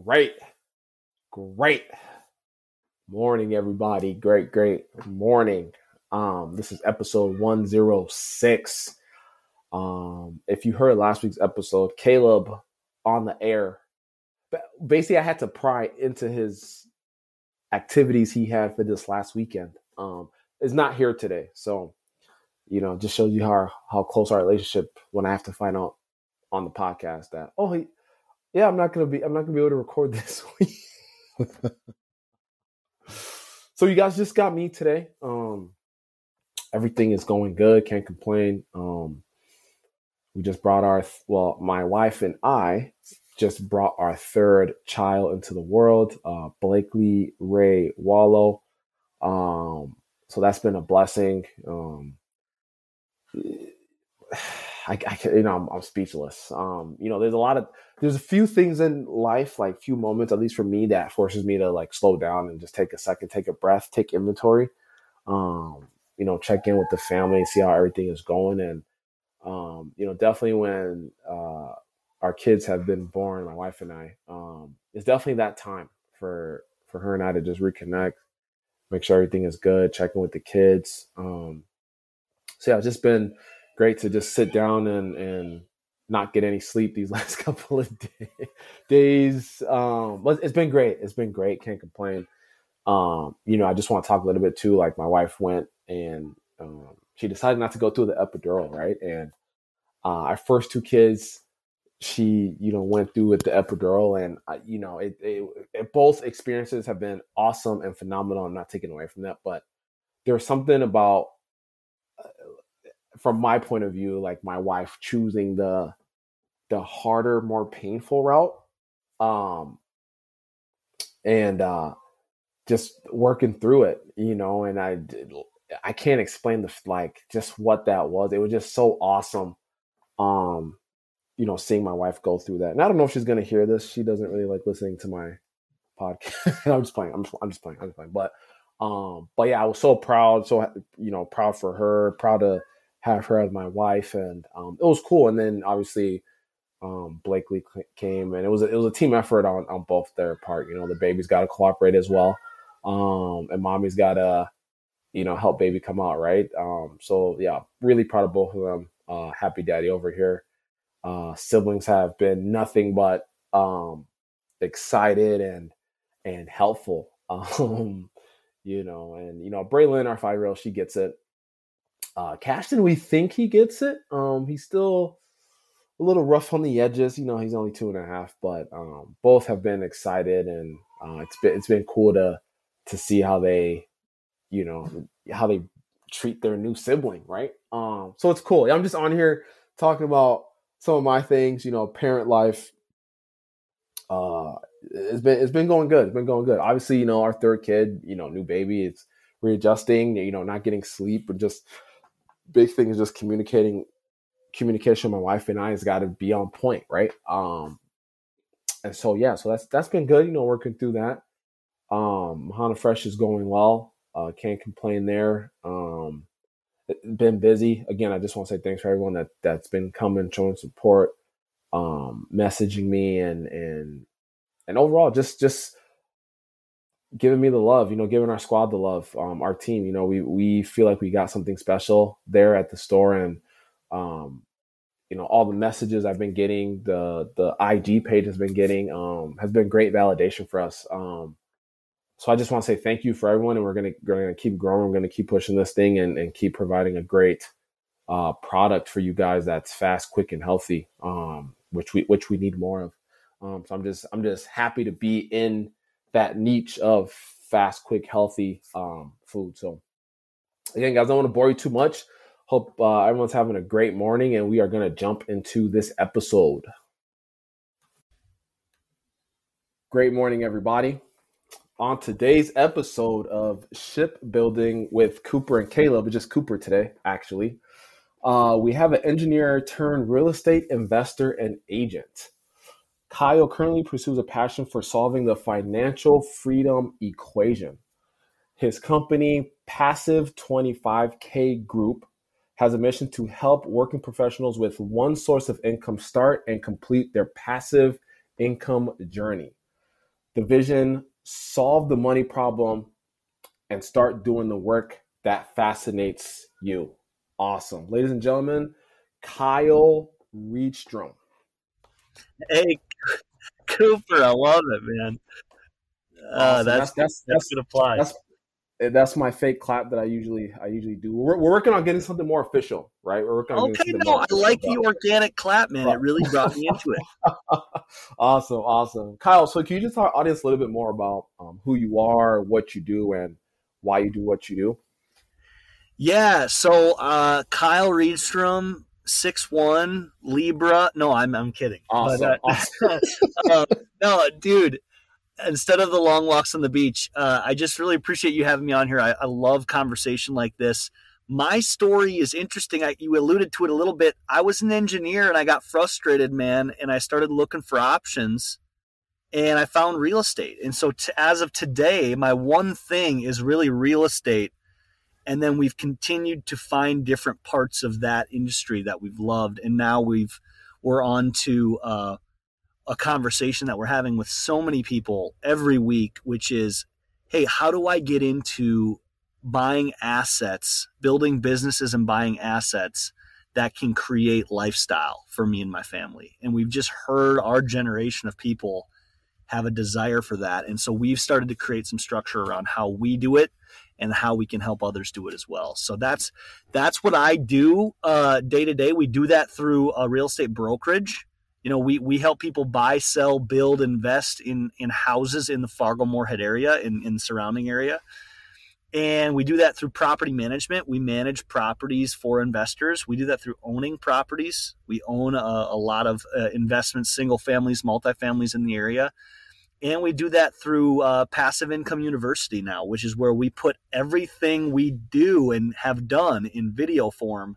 Great. Great morning, everybody. Great, great morning. Um, this is episode 106. Um, if you heard last week's episode, Caleb on the air. Basically, I had to pry into his activities he had for this last weekend. Um, is not here today. So, you know, just shows you how how close our relationship when I have to find out on the podcast that, oh he yeah, I'm not gonna be I'm not gonna be able to record this week. so you guys just got me today. Um everything is going good, can't complain. Um we just brought our well, my wife and I just brought our third child into the world, uh Blakely Ray Wallow. Um so that's been a blessing. Um I, I you know, I'm, I'm speechless. Um, you know, there's a lot of, there's a few things in life, like few moments, at least for me, that forces me to like slow down and just take a second, take a breath, take inventory. Um, you know, check in with the family, see how everything is going, and um, you know, definitely when uh, our kids have been born, my wife and I, um, it's definitely that time for for her and I to just reconnect, make sure everything is good, check in with the kids. Um, so yeah, it's just been great to just sit down and and not get any sleep these last couple of day, days. Um, it's been great. It's been great. Can't complain. Um, you know, I just want to talk a little bit too. Like my wife went and um, she decided not to go through the epidural, right? And uh, our first two kids, she you know went through with the epidural, and uh, you know it, it, it, both experiences have been awesome and phenomenal. I'm not taking away from that, but there's something about from my point of view, like my wife choosing the the harder, more painful route. Um and uh just working through it, you know, and I did, I can't explain the like just what that was. It was just so awesome. Um you know, seeing my wife go through that. And I don't know if she's going to hear this. She doesn't really like listening to my podcast. I'm just playing. I'm just, I'm just playing. I'm just playing. But um but yeah, I was so proud, so you know, proud for her, proud to have her as my wife, and um, it was cool. And then obviously, um, Blakely came, and it was a, it was a team effort on on both their part. You know, the baby's got to cooperate as well, um, and mommy's got to you know help baby come out right. Um, so yeah, really proud of both of them. Uh, happy daddy over here. Uh, siblings have been nothing but um, excited and and helpful. Um, you know, and you know, Braylon, our five year old, she gets it. Uh, Cashton, we think he gets it. Um, he's still a little rough on the edges. You know, he's only two and a half, but um, both have been excited, and uh, it's been it's been cool to to see how they, you know, how they treat their new sibling, right? Um, so it's cool. I'm just on here talking about some of my things. You know, parent life. Uh, it's been it's been going good. It's been going good. Obviously, you know, our third kid, you know, new baby, it's readjusting. You know, not getting sleep, or just big thing is just communicating communication my wife and I has got to be on point, right? Um, and so yeah, so that's that's been good, you know, working through that. Um, Hana Fresh is going well. Uh, can't complain there. Um, been busy again. I just want to say thanks for everyone that that's been coming, showing support, um, messaging me, and and and overall, just just giving me the love, you know, giving our squad the love, um, our team. You know, we we feel like we got something special there at the store, and um, you know, all the messages I've been getting, the the IG page has been getting, um, has been great validation for us. Um, so I just want to say thank you for everyone, and we're gonna we're gonna keep growing. We're gonna keep pushing this thing and, and keep providing a great uh, product for you guys that's fast, quick, and healthy, um, which we which we need more of. Um, so I'm just I'm just happy to be in that niche of fast, quick, healthy um, food. So, again, guys, I don't want to bore you too much. Hope uh, everyone's having a great morning, and we are going to jump into this episode. Great morning, everybody. On today's episode of Shipbuilding with Cooper and Caleb, just Cooper today, actually, uh, we have an engineer turned real estate investor and agent. Kyle currently pursues a passion for solving the financial freedom equation. His company, Passive 25K Group, has a mission to help working professionals with one source of income start and complete their passive income journey. the vision, solve the money problem, and start doing the work that fascinates you. Awesome. Ladies and gentlemen, Kyle Reedstrom. Hey, Cooper, I love it, man. Uh, that's, that's, that's, that's, good apply. That's, that's my fake clap that I usually I usually do. We're, we're working on getting something more official, right? We're working on okay, no, I like the organic clap, man. It really brought me into it. awesome, awesome, Kyle. So can you just tell our audience a little bit more about um, who you are, what you do, and why you do what you do? Yeah. So uh, Kyle Reedstrom, six one Libra. No, I'm I'm kidding. Awesome. But, uh, awesome. uh, no, dude instead of the long walks on the beach, uh, I just really appreciate you having me on here. I, I, love conversation like this. My story is interesting. I, you alluded to it a little bit. I was an engineer and I got frustrated, man, and I started looking for options and I found real estate. And so, to, as of today, my one thing is really real estate. And then we've continued to find different parts of that industry that we've loved. And now we've, we're on to, uh, a conversation that we're having with so many people every week, which is, hey, how do I get into buying assets, building businesses and buying assets that can create lifestyle for me and my family? And we've just heard our generation of people have a desire for that. And so we've started to create some structure around how we do it and how we can help others do it as well. So that's that's what I do uh, day to day. We do that through a real estate brokerage you know, we, we help people buy, sell, build, invest in, in houses in the Fargo Moorhead area, in, in the surrounding area. And we do that through property management. We manage properties for investors. We do that through owning properties. We own a, a lot of uh, investments, single families, multifamilies in the area. And we do that through uh, Passive Income University now, which is where we put everything we do and have done in video form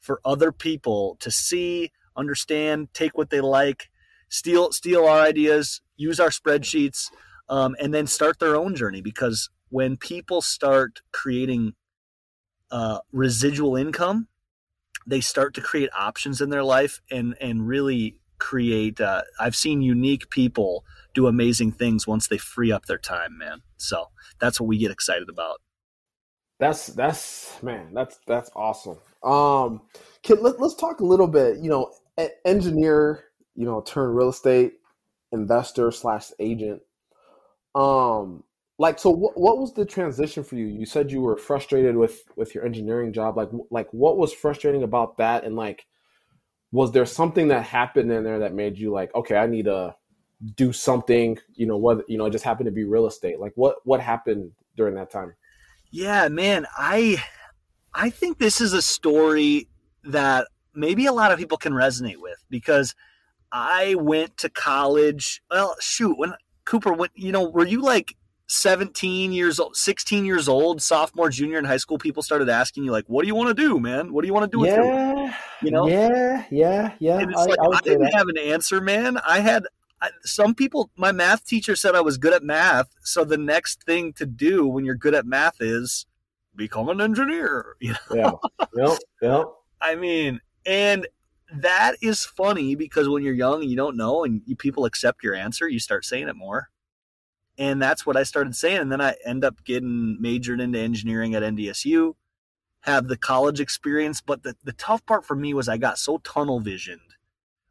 for other people to see, understand, take what they like, steal steal our ideas, use our spreadsheets, um, and then start their own journey. Because when people start creating uh, residual income, they start to create options in their life and and really create. Uh, I've seen unique people do amazing things once they free up their time, man. So that's what we get excited about. That's that's man, that's that's awesome. Um, can, let, let's talk a little bit. You know, engineer, you know, turn real estate investor slash agent. Um, like, so what, what was the transition for you? You said you were frustrated with with your engineering job. Like, like what was frustrating about that? And like, was there something that happened in there that made you like, okay, I need to do something? You know, what you know, it just happened to be real estate. Like, what what happened during that time? Yeah, man, I I think this is a story that maybe a lot of people can resonate with because I went to college. Well, shoot, when Cooper went, you know, were you like 17 years old, 16 years old, sophomore, junior in high school? People started asking you, like, what do you want to do, man? What do you want to do with yeah, your, you know? Yeah, yeah, yeah. And it's I, like, I, I didn't that. have an answer, man. I had, I, some people, my math teacher said I was good at math. So the next thing to do when you're good at math is become an engineer. You know? Yeah. Yep. Yep. I mean, and that is funny because when you're young and you don't know and you, people accept your answer, you start saying it more. And that's what I started saying. And then I end up getting majored into engineering at NDSU, have the college experience. But the, the tough part for me was I got so tunnel visioned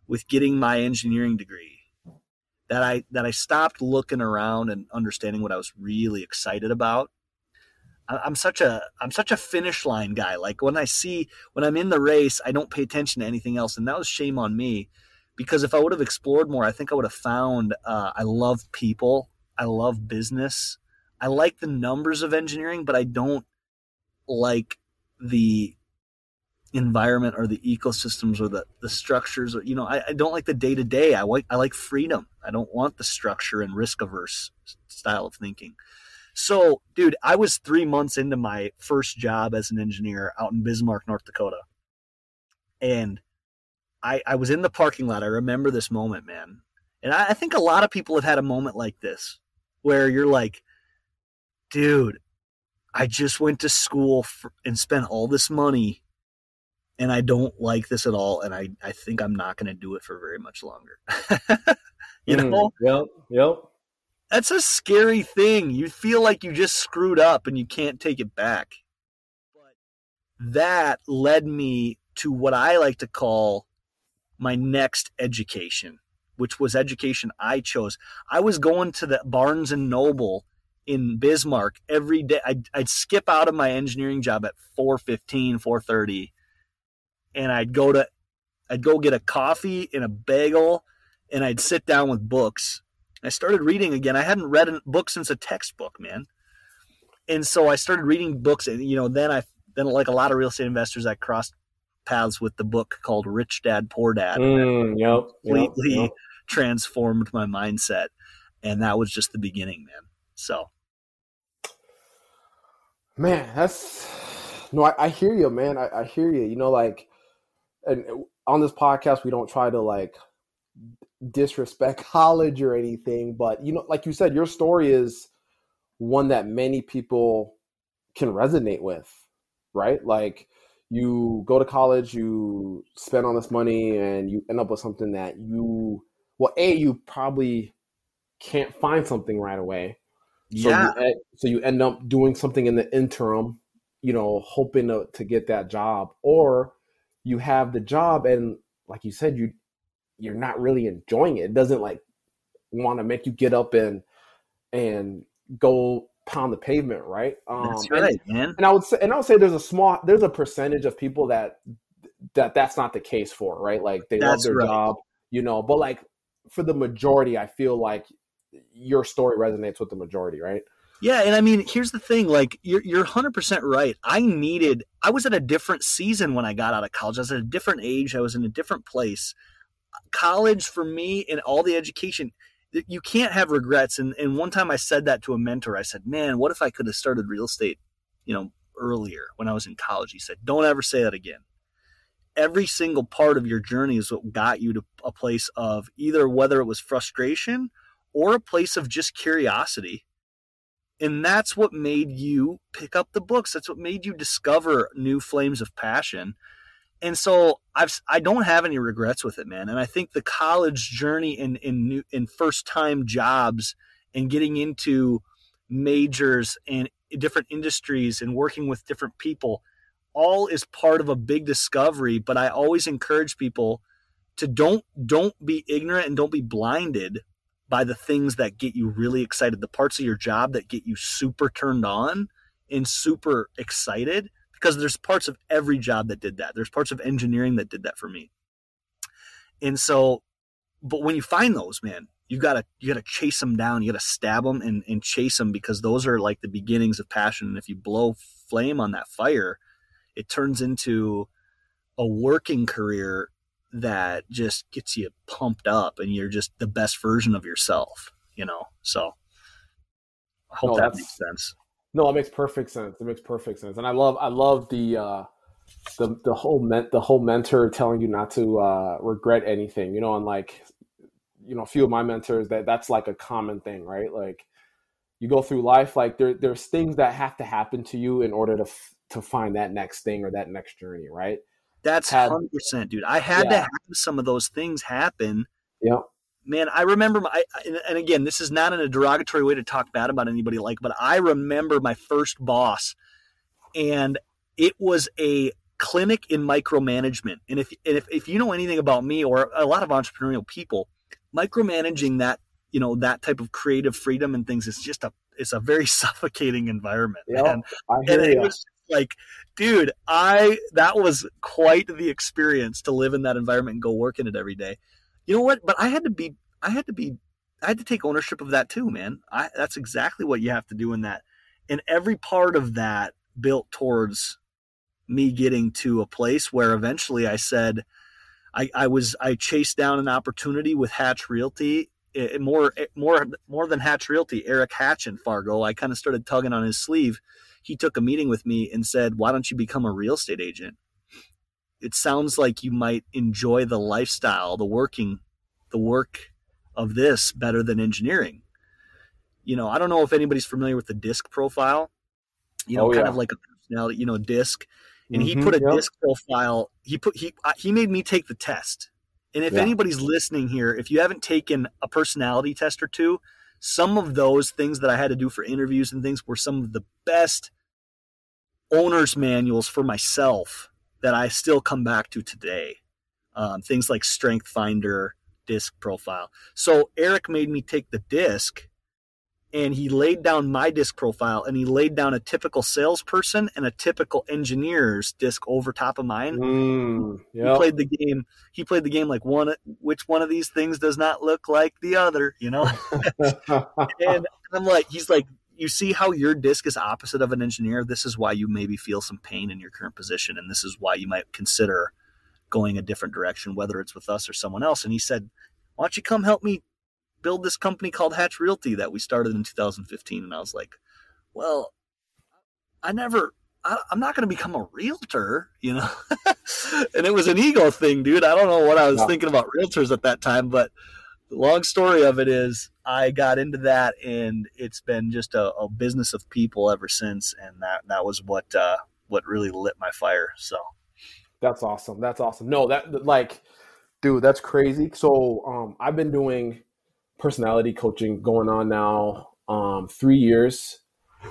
with getting my engineering degree that I that I stopped looking around and understanding what I was really excited about. I'm such a I'm such a finish line guy. Like when I see when I'm in the race, I don't pay attention to anything else, and that was shame on me. Because if I would have explored more, I think I would have found uh, I love people, I love business, I like the numbers of engineering, but I don't like the environment or the ecosystems or the, the structures or you know I, I don't like the day to day I like I like freedom I don't want the structure and risk averse style of thinking so, dude, I was three months into my first job as an engineer out in Bismarck, North Dakota. And I, I was in the parking lot. I remember this moment, man. And I, I think a lot of people have had a moment like this where you're like, dude, I just went to school for, and spent all this money and I don't like this at all. And I, I think I'm not going to do it for very much longer. you mm, know? Yep. Yep. That's a scary thing. You feel like you just screwed up and you can't take it back. But that led me to what I like to call my next education, which was education I chose. I was going to the Barnes and Noble in Bismarck every day. I'd, I'd skip out of my engineering job at 4:15, 4:30 and I'd go to I'd go get a coffee and a bagel and I'd sit down with books. I started reading again. I hadn't read a book since a textbook, man. And so I started reading books and you know, then I then like a lot of real estate investors I crossed paths with the book called Rich Dad Poor Dad. Mm, yep, completely yep, yep. transformed my mindset. And that was just the beginning, man. So Man, that's no, I, I hear you, man. I, I hear you. You know, like and on this podcast we don't try to like disrespect college or anything but you know like you said your story is one that many people can resonate with right? Like you go to college you spend all this money and you end up with something that you well a you probably can't find something right away. So yeah. you, so you end up doing something in the interim you know hoping to, to get that job. Or you have the job and like you said you you're not really enjoying it it doesn't like want to make you get up and and go pound the pavement right um that's right, and, man. and i would say and i would say there's a small there's a percentage of people that that that's not the case for right like they love their right. job you know but like for the majority i feel like your story resonates with the majority right Yeah, and I mean, here's the thing: like, you're you're 100 percent right. I needed. I was at a different season when I got out of college. I was at a different age. I was in a different place. College for me and all the education, you can't have regrets. And and one time I said that to a mentor. I said, "Man, what if I could have started real estate, you know, earlier when I was in college?" He said, "Don't ever say that again." Every single part of your journey is what got you to a place of either whether it was frustration or a place of just curiosity and that's what made you pick up the books. That's what made you discover new flames of passion. And so i've i don't have any regrets with it man. And i think the college journey in in new in first time jobs and getting into majors and different industries and working with different people all is part of a big discovery. But i always encourage people to don't don't be ignorant and don't be blinded by the things that get you really excited, the parts of your job that get you super turned on and super excited. Because there's parts of every job that did that. There's parts of engineering that did that for me. And so, but when you find those, man, you gotta you gotta chase them down. You gotta stab them and, and chase them because those are like the beginnings of passion. And if you blow flame on that fire, it turns into a working career that just gets you pumped up and you're just the best version of yourself, you know? So I hope No, that makes sense. No, it makes perfect sense. It makes perfect sense, and I love I love the uh, the the whole men- the whole mentor telling you not to uh, regret anything. You know, and like you know, a few of my mentors that that's like a common thing, right? Like you go through life, like there there's things that have to happen to you in order to f- to find that next thing or that next journey, right? That's 100%, dude. I had to have some of those things happen. Yeah. Man, I remember my, and- and again, this is not in a derogatory way to talk bad about anybody like, but I remember my first boss and it was a clinic in micromanagement. And if, and if, if you know anything about me or a lot of entrepreneurial people, micromanaging that, you know, that type of creative freedom and things is just a, it's a very suffocating environment. Yeah. and hear it was like dude i that was quite the experience to live in that environment and go work in it every day. You know what? But i had to be i had to be i had to take ownership of that too man. I, that's exactly what you have to do in that and every part of that built towards me getting to a place where eventually i said i, I was i chased down an opportunity with hatch realty it, more eh, more more than hatch realty eric hatch in fargo. I kind of started tugging on his sleeve he took a meeting with me and said, Why don't you become a real estate agent? It sounds like you might enjoy the lifestyle, the working, the work of this better than engineering. You know, I don't know if anybody's familiar with the disc profile, you know, Oh, kind yeah. of like a personality, you know, disc. And he Mhm, put a yep. disc profile, he put, he, uh, he made me take the test. And if Yeah. anybody's listening here, if you haven't taken a personality test or two, some of those things that I had to do for interviews and things were some of the best owner's manuals for myself that I still come back to today. Um, things like Strength Finder, disc profile. So Eric made me take the disc and he laid down my disc profile and he laid down a typical salesperson and a typical engineer's disc over top of mine. Mm, yep. He played the game. He played the game like one. Which one of these things does not look like the other? You know. and I'm like, he's like, you see how your disc is opposite of an engineer. This is why you maybe feel some pain in your current position, and this is why you might consider going a different direction, whether it's with us or someone else. And he said, why don't you come help me build this company called Hatch Realty that we started in 2015. And I was like, well, I never, I, am not going to become a realtor, you know? and it was an ego thing, dude. I don't know what I was yeah. thinking about realtors at that time, but the long story of it is I got into that and it's been just a, a business of people ever since. And that, that was what, uh, what really lit my fire. So that's awesome. That's awesome. No, that like, dude, that's crazy. So, um, I've been doing personality coaching going on now um, three years.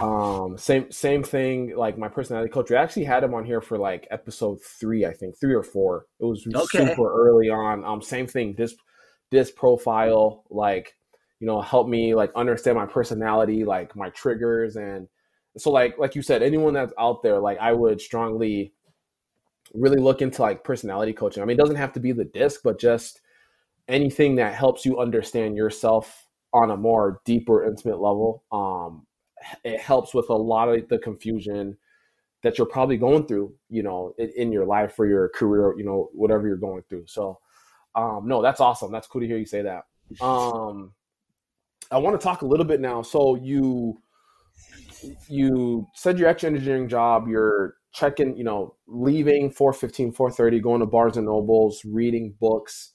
Um, same same thing. Like my personality coach, we actually had him on here for like episode three, I think three or four. It was okay. super early on. Um, same thing. This this profile, like you know, help me like understand my personality, like my triggers, and so like like you said, anyone that's out there, like I would strongly really look into like personality coaching. I mean, it doesn't have to be the disc, but just anything that helps you understand yourself on a more deeper, intimate level. Um, it helps with a lot of the confusion that you're probably going through, you know, in, in your life or your career, you know, whatever you're going through. So, um, no, that's awesome. That's cool to hear you say that. Um, I want to talk a little bit now. So you you said your extra engineering job. You're checking, you know, leaving 415, 430, going to Barnes and Nobles, reading books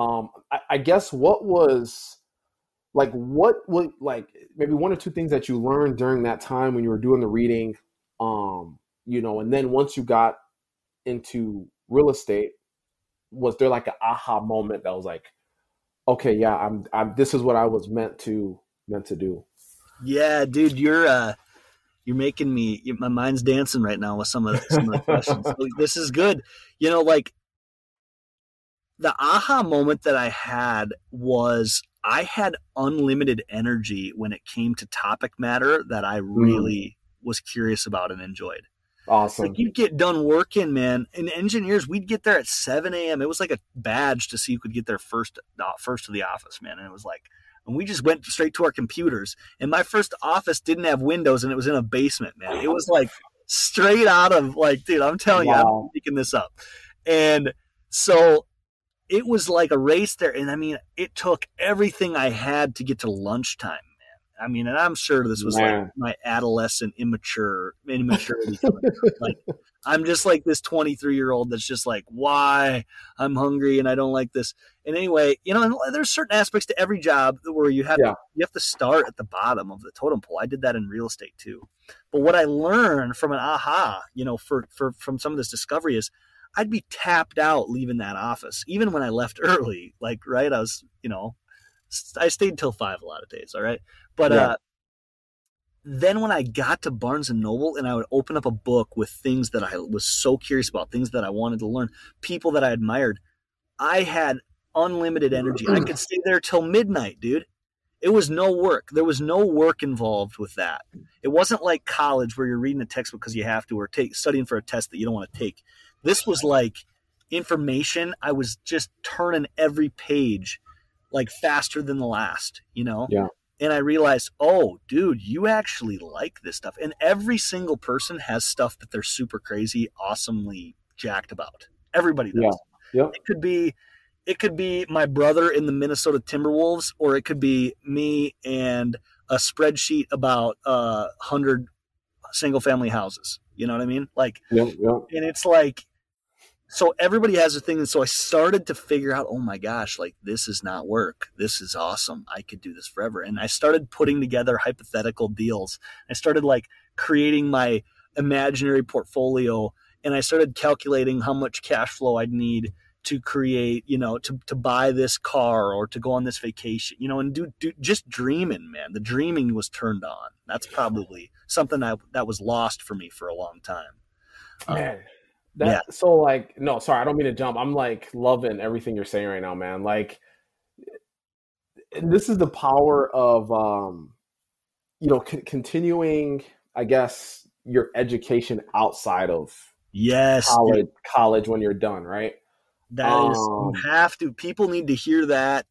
um, I, I guess what was like what what like maybe one or two things that you learned during that time when you were doing the reading um you know and then once you got into real estate was there like an aha moment that was like okay yeah i'm i'm this is what i was meant to meant to do. Yeah dude you're uh you're making me my mind's dancing right now with some of, some of the questions. This is good. You know like the aha moment that I had was I had unlimited energy when it came to topic matter that I hmm. really mm. was curious about and enjoyed. Awesome. Like you'd get done working, man. And engineers, we'd get there at 7 a.m. It was like a badge to see who could get there first, uh, first to the office, man. And it was like, and we just went straight to our computers. And my first office didn't have windows, and it was in a basement, man. It was like straight out of like, dude, I'm telling wow. you, I'm making this up. And so it was like a race there. And I mean, it took everything I had to get to lunchtime, man. I mean, and I'm sure this was man. like my adolescent immature immaturity. like I'm just like this 23 year old that's just like, why I'm hungry and I don't like this. And anyway, you know, there's certain aspects to every job where you have yeah. to, you have to start at the bottom of the totem pole. I did that in real estate too. But what I learned from an aha, you know, for, for from some of this discovery is I'd be tapped out leaving that office, even when I left early. Like, right, I was, you know, I stayed till five a lot of days. All right, but yeah. uh, then when I got to Barnes and Noble and I would open up a book with things that I was so curious about, things that I wanted to learn, people that I admired, I had unlimited energy. I could stay there till midnight, dude. It was no work. There was no work involved with that. It wasn't like college where you're reading a textbook because you have to or take studying for a test that you don't want to take. This was like information. I was just turning every page like faster than the last, you know? Yeah. And I realized, oh, dude, you actually like this stuff. And every single person has stuff that they're super crazy, awesomely jacked about. Everybody does. Yeah. Yep. It could be it could be my brother in the Minnesota Timberwolves, or it could be me and a spreadsheet about uh hundred single family houses. You know what I mean? Like, yeah, yeah. and it's like so everybody has a thing and so i started to figure out oh my gosh like this is not work this is awesome i could do this forever and i started putting together hypothetical deals i started like creating my imaginary portfolio and i started calculating how much cash flow i'd need to create, you know, to, to buy this car or to go on this vacation, you know, and do, do just dreaming, man. The dreaming was turned on. That's probably something that, that was lost for me for a long time. Um, man, that, yeah. so like, no, sorry, I don't mean to jump. I'm like loving everything you're saying right now, man. Like, this is the power of, um, you know, c- continuing, I guess, your education outside of yes college, college when you're done, right? That um, is, you have to. People need to hear that.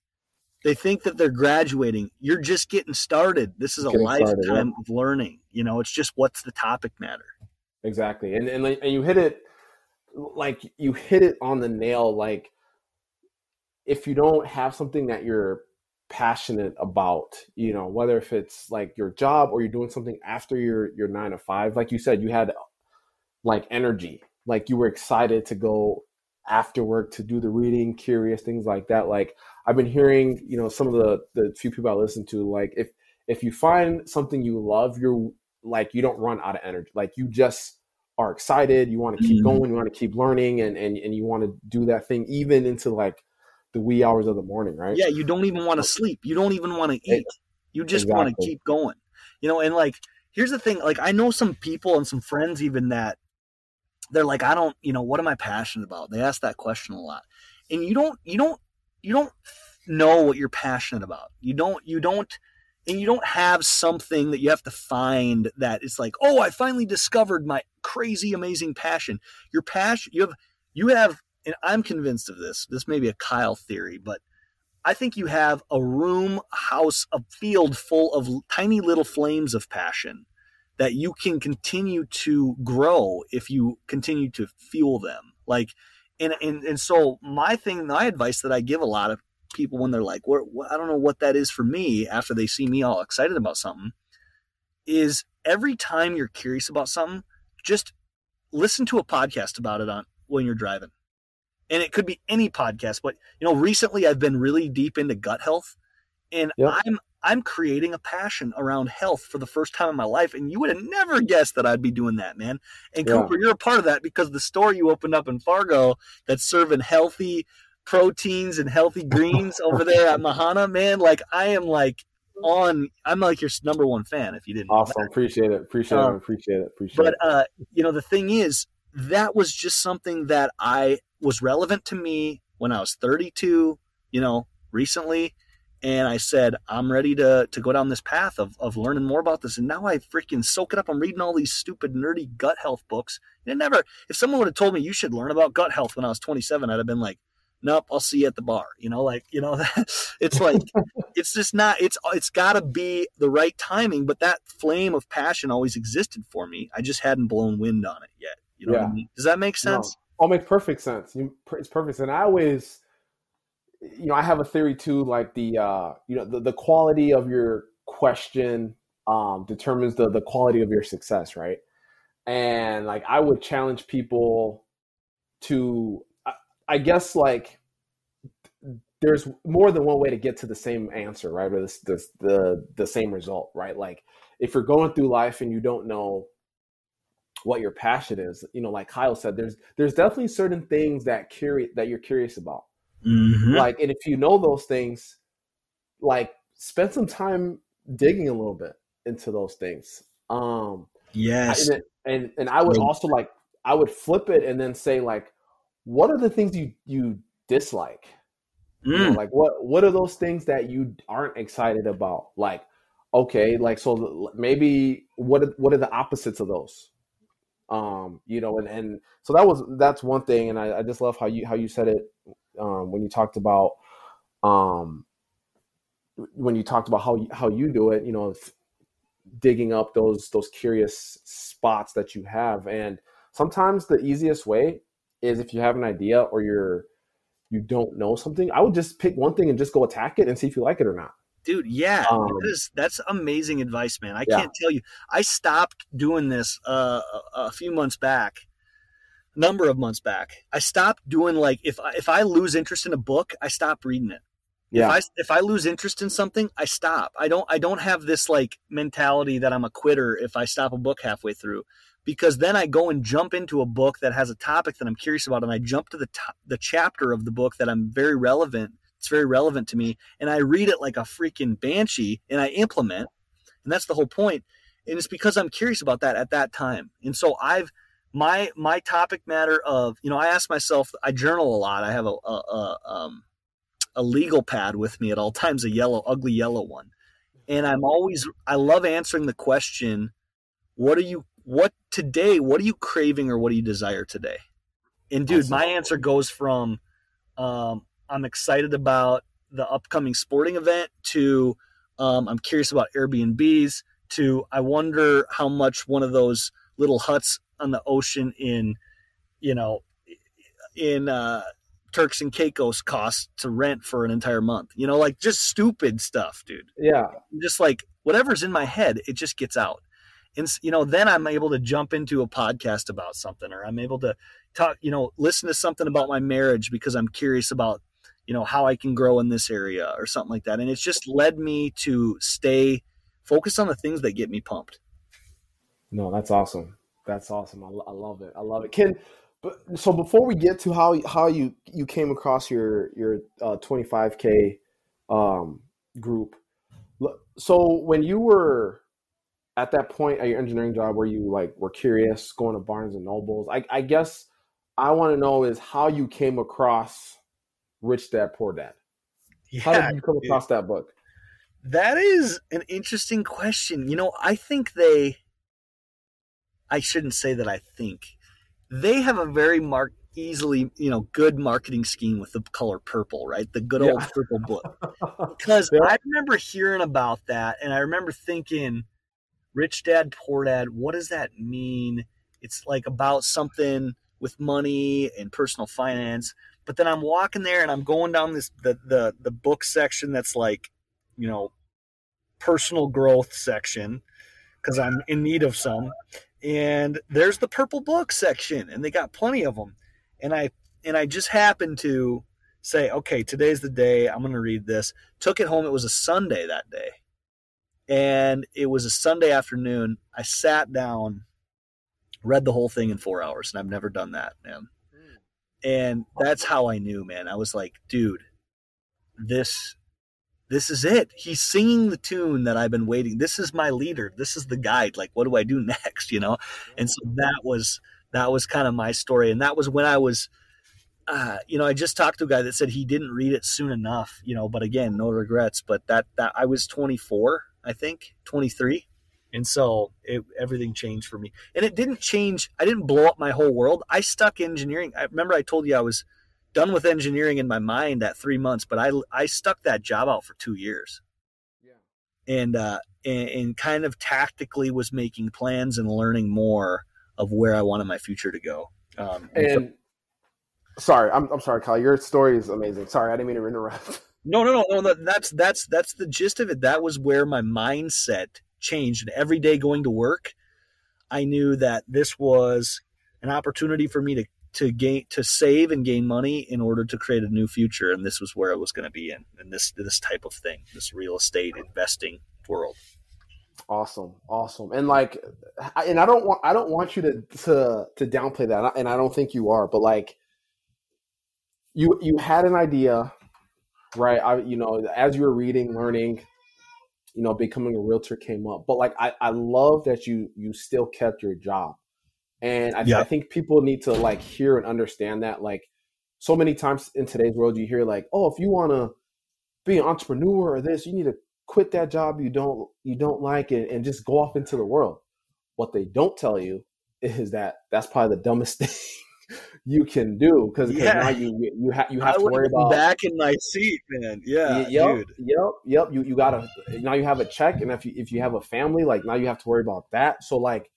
They think that they're graduating. You're just getting started. This is a lifetime started, yeah. of learning. You know, it's just what's the topic matter. Exactly, and and and you hit it like you hit it on the nail. Like if you don't have something that you're passionate about, you know, whether if it's like your job or you're doing something after your your nine to five, like you said, you had like energy, like you were excited to go after work to do the reading, curious things like that. Like I've been hearing, you know, some of the the few people I listen to, like if if you find something you love, you're like you don't run out of energy. Like you just are excited, you want to keep mm-hmm. going, you want to keep learning and, and and you want to do that thing even into like the wee hours of the morning, right? Yeah, you don't even want to sleep. You don't even want to eat. You just exactly. want to keep going. You know, and like here's the thing, like I know some people and some friends even that they're like, I don't, you know, what am I passionate about? They ask that question a lot. And you don't, you don't, you don't know what you're passionate about. You don't, you don't, and you don't have something that you have to find that it's like, oh, I finally discovered my crazy, amazing passion. Your passion, you have, you have, and I'm convinced of this. This may be a Kyle theory, but I think you have a room, a house, a field full of tiny little flames of passion that you can continue to grow if you continue to fuel them. Like, and, and, and so my thing, my advice that I give a lot of people when they're like, well, I don't know what that is for me after they see me all excited about something is every time you're curious about something, just listen to a podcast about it on when you're driving. And it could be any podcast, but you know, recently I've been really deep into gut health and yep. I'm I'm creating a passion around health for the first time in my life. And you would have never guessed that I'd be doing that, man. And yeah. Cooper, you're a part of that because the store you opened up in Fargo that's serving healthy proteins and healthy greens over there at Mahana, man, like I am like on I'm like your number one fan if you didn't. Awesome. Appreciate it. Appreciate um, it. Appreciate it. Appreciate but, it. But uh, you know, the thing is, that was just something that I was relevant to me when I was 32, you know, recently and I said, I'm ready to to go down this path of, of learning more about this. And now I freaking soak it up. I'm reading all these stupid, nerdy gut health books. And it never, if someone would have told me you should learn about gut health when I was 27, I'd have been like, nope, I'll see you at the bar. You know, like, you know, that it's like, it's just not, it's, it's got to be the right timing. But that flame of passion always existed for me. I just hadn't blown wind on it yet. You know yeah. I mean? Does that make sense? No. Oh, makes perfect sense. It's perfect. And I always, you know, I have a theory too, like the uh, you know, the, the quality of your question um, determines the the quality of your success, right? And like I would challenge people to, I, guess, like there's more than one way to get to the same answer, right? Or this, this the the same result, right? Like if you're going through life and you don't know what your passion is, you know, like Kyle said, there's there's definitely certain things that curious that you're curious about Mm-hmm. Like, and if you know those things, like spend some time digging a little bit into those things. Um, yes, and and, and I would also like I would flip it and then say like, what are the things you you dislike? Mm. You know, mm. like what what are those things that you aren't excited about? Like, okay, like so maybe what are, what are the opposites of those? Um, you know, and and so that was that's one thing, and I, I just love how you how you said it um, when you talked about um, when you talked about how you, how you do it, you know, digging up those those curious spots that you have, and sometimes the easiest way is if you have an idea or you're you don't know something, I would just pick one thing and just go attack it and see if you like it or not. Dude, yeah, um, that is, that's amazing advice, man. I yeah. can't tell you. I stopped doing this uh, a, a few months back number of months back. I stopped doing like if I, if I lose interest in a book, I stop reading it. Yeah. If I if I lose interest in something, I stop. I don't I don't have this like mentality that I'm a quitter if I stop a book halfway through because then I go and jump into a book that has a topic that I'm curious about, and I jump to the to- the chapter of the book that I'm very relevant. It's very relevant to me, and I read it like a freaking banshee, and I implement, and that's the whole point. And it's because I'm curious about that at that time, and so I've my my topic matter of you know I ask myself I journal a lot. I have a a, a, um, a legal pad with me at all times, a yellow ugly yellow one, and I'm always I love answering the question, what are you what today what are you craving or what do you desire today? And dude awesome. my answer goes from um, i'm excited about the upcoming sporting event to um, i'm curious about airbnbs to i wonder how much one of those little huts on the ocean in you know in uh, turks and caicos costs to rent for an entire month. You know like just stupid stuff dude. Yeah. Just like whatever's in my head it just gets out you know then i'm able to jump into a podcast about something or i'm able to talk you know listen to something about my marriage because i'm curious about you know how i can grow in this area or something like that. And it's just led me to stay focused on the things that get me pumped. No that's awesome. That's awesome. I, I love it. I love it. Ken but so before we get to how how you you came across your your uh, 25k um, group so when you were at that point at your engineering job where you like were curious going to Barnes and Nobles, I, I guess I want to know is how you came across Rich Dad Poor Dad. Yeah, how did you come across that book? That is an interesting question. You know, I think they. I shouldn't say that. I think they have a very mark easily, you know, good marketing scheme with the color purple, right? The good old yeah. purple book. Because yeah. I remember hearing about that, and I remember thinking rich dad, poor dad. What does that mean? It's like about something with money and personal finance. But then I'm walking there and I'm going down this the the the book section that's like, you know, personal growth section because I'm in need of some. And there's the purple book section, and they got plenty of them. And I and I just happened to say, okay, today's the day. I'm going to read this. Took it home. It was a Sunday that day and it was a Sunday afternoon. I sat down, read the whole thing in four hours, and I've never done that, man. And that's how I knew, man. I was like, dude, this this is it. He's singing the tune that I've been waiting. This is my leader. This is the guide. Like, what do I do next? You know? And so that was that was kind of my story. And that was when I was uh, you know, I just talked to a guy that said he didn't read it soon enough, you know, but again, no regrets. But that that I was 24 I think, 23. And so it, everything changed for me. And it didn't change. I didn't blow up my whole world. I stuck engineering. I remember I told you I was done with engineering in my mind at three months, but I, I stuck that job out for two years. Yeah. And, uh, and, and kind of tactically was making plans and learning more of where I wanted my future to go. Um, and, and so, sorry, I'm, I'm sorry, Kyle. Your story is amazing. Sorry, I didn't mean to interrupt. No, no, no, no. That's that's that's the gist of it. That was where my mindset changed. And every day going to work, I knew that this was an opportunity for me to to gain to save and gain money in order to create a new future. And this was where I was going to be in, in this this type of thing, this real estate investing world. Awesome, awesome, and like, and I don't want I don't want you to to to downplay that, and I don't think you are, but like, you you had an idea right? I, you know, as you were reading, learning, you know, becoming a realtor came up. But like, I, I love that you you still kept your job, and I, yeah. I think people need to like hear and understand that. Like, so many times in today's world, you hear like, oh, if you want to be an entrepreneur or this, you need to quit that job you don't you don't like it and just go off into the world. What they don't tell you is that that's probably the dumbest thing you can do because yeah. now you you, have you have I to worry about back in my seat, man. Yeah, yep, dude. yep, yep. You you gotta now you have a check, and if you if you have a family, like now you have to worry about that. So like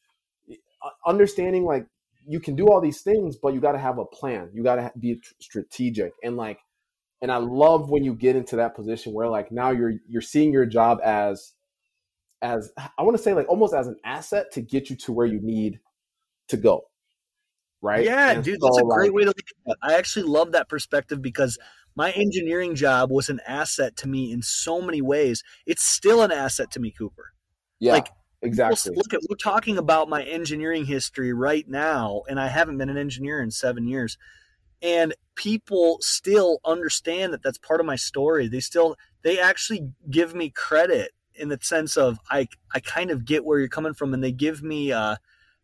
understanding like you can do all these things, but you got to have a plan. You got to be strategic and like. And I love when you get into that position where like now you're you're seeing your job as as I want to say like almost as an asset to get you to where you need to go right? Yeah, and dude, so, that's a great like, way to look at it. I actually love that perspective because my engineering job was an asset to me in so many ways. It's still an asset to me, Cooper. Yeah. Like exactly. Look at we're talking about my engineering history right now, and I haven't been an engineer in seven years, and people still understand that that's part of my story. They still they actually give me credit in the sense of I I kind of get where you're coming from, and they give me uh,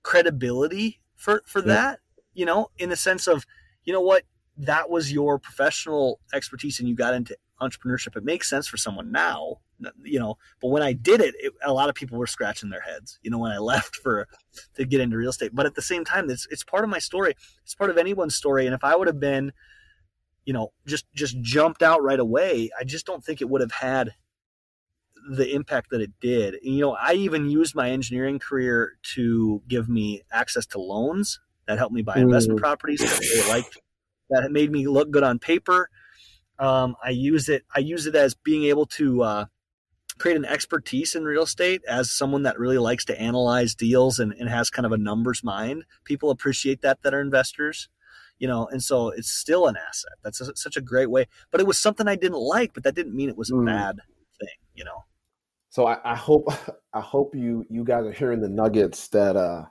credibility for for yeah. that. You know, in the sense of you know what that was your professional expertise, and you got into entrepreneurship. It makes sense for someone now, you know. But when I did it, it, a lot of people were scratching their heads, you know, when I left for to get into real estate. But at the same time, it's it's part of my story. It's part of anyone's story. And if I would have been, you know, just just jumped out right away, I just don't think it would have had the impact that it did. And, you know, I even used my engineering career to give me access to loans that helped me buy investment mm. properties that they liked that it made me look good on paper um, I use it. I use it as being able to uh, create an expertise in real estate as someone that really likes to analyze deals and, and has kind of a numbers mind. People appreciate that that are investors, you know, and so it's still an asset. That's a, such a great way. But it was something I didn't like, but that didn't mean it was a mm. bad thing, you know. So I, I hope I hope you you guys are hearing the nuggets that uh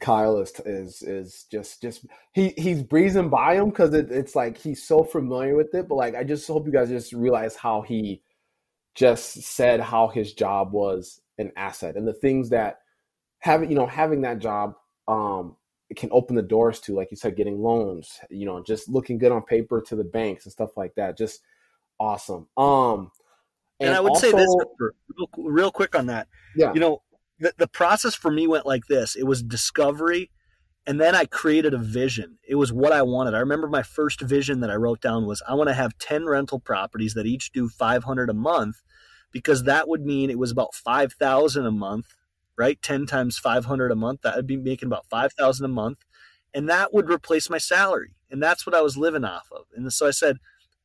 Kyle is is is just just he he's breezing by him because it, it's like he's so familiar with it. But like I just hope you guys just realize how he just said how his job was an asset and the things that having you know having that job um it can open the doors to like you said getting loans you know just looking good on paper to the banks and stuff like that just awesome um and, and I would also, say this real, real quick on that. Yeah. You know, the, the process for me went like this. It was discovery and then i created a vision. It was what i wanted. I remember my first vision that i wrote down was i want to have 10 rental properties that each do 500 a month because that would mean it was about 5000 a month right? 10 times 500 a month that would be making about 5000 a month and that would replace my salary and that's what i was living off of. And so i said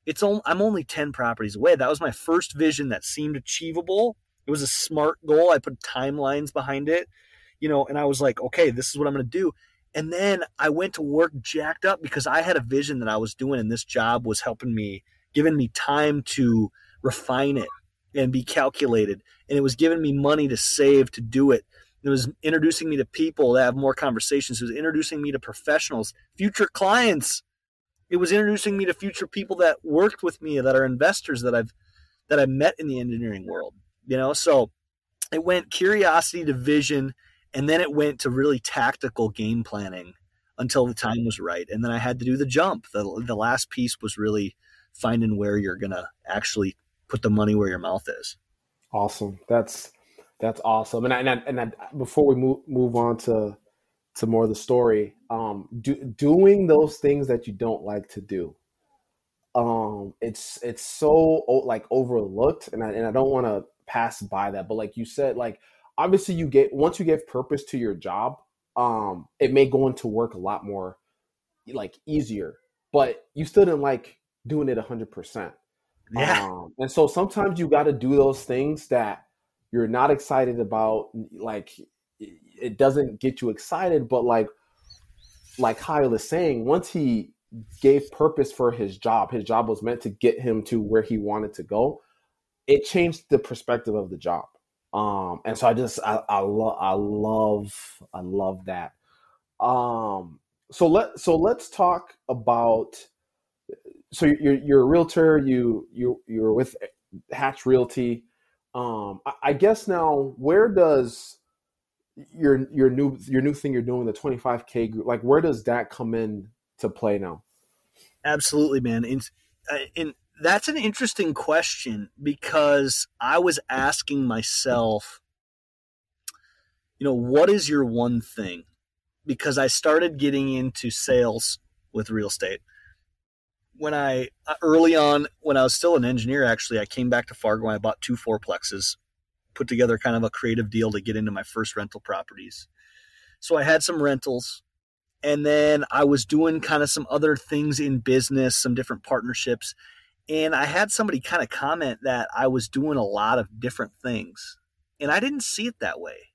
it's only, i'm only 10 properties away. That was my first vision that seemed achievable it was a smart goal. I put timelines behind it, you know, and I was like, okay, this is what I'm going to do. And then I went to work jacked up because I had a vision that I was doing, and this job was helping me, giving me time to refine it and be calculated. And it was giving me money to save to do it. It was introducing me to people that have more conversations. It was introducing me to professionals, future clients. It was introducing me to future people that worked with me that are investors that I've that I've met in the engineering world you know? So it went curiosity to vision and then it went to really tactical game planning until the time was right. And then i had to do the jump. The, the last piece was really finding where you're gonna actually put the money where your mouth is. Awesome. That's that's awesome. And I, and, I, and I, before we move move on to to more of the story um do, doing those things that you don't like to do um it's it's so like overlooked. And I, and I don't want to pass by that. But like you said, like obviously you get once you give purpose to your job, um, it may go into work a lot more like easier. But you still didn't like doing it hundred percent. Yeah. Um, and so sometimes you got to do those things that you're not excited about. Like it doesn't get you excited, but like like Kyle is saying, once he gave purpose for his job, his job was meant to get him to where he wanted to go it changed the perspective of the job. Um, and so I just I, I love I love I love that. Um, so let so let's talk about. So you're you're a realtor. You you you're with Hatch Realty. Um, I, I guess now where does your your new your new thing you're doing the 25k group like where does that come in to play now? Absolutely, man. In in that's an interesting question because I was asking myself, you know, what is your one thing? Because I started getting into sales with real estate. When I uh, early on, when I was still an engineer, actually, I came back to Fargo and I bought two fourplexes, put together kind of a creative deal to get into my first rental properties. So I had some rentals and then I was doing kind of some other things in business, some different partnerships and I had somebody kind of comment that I was doing a lot of different things. And I didn't see it that way.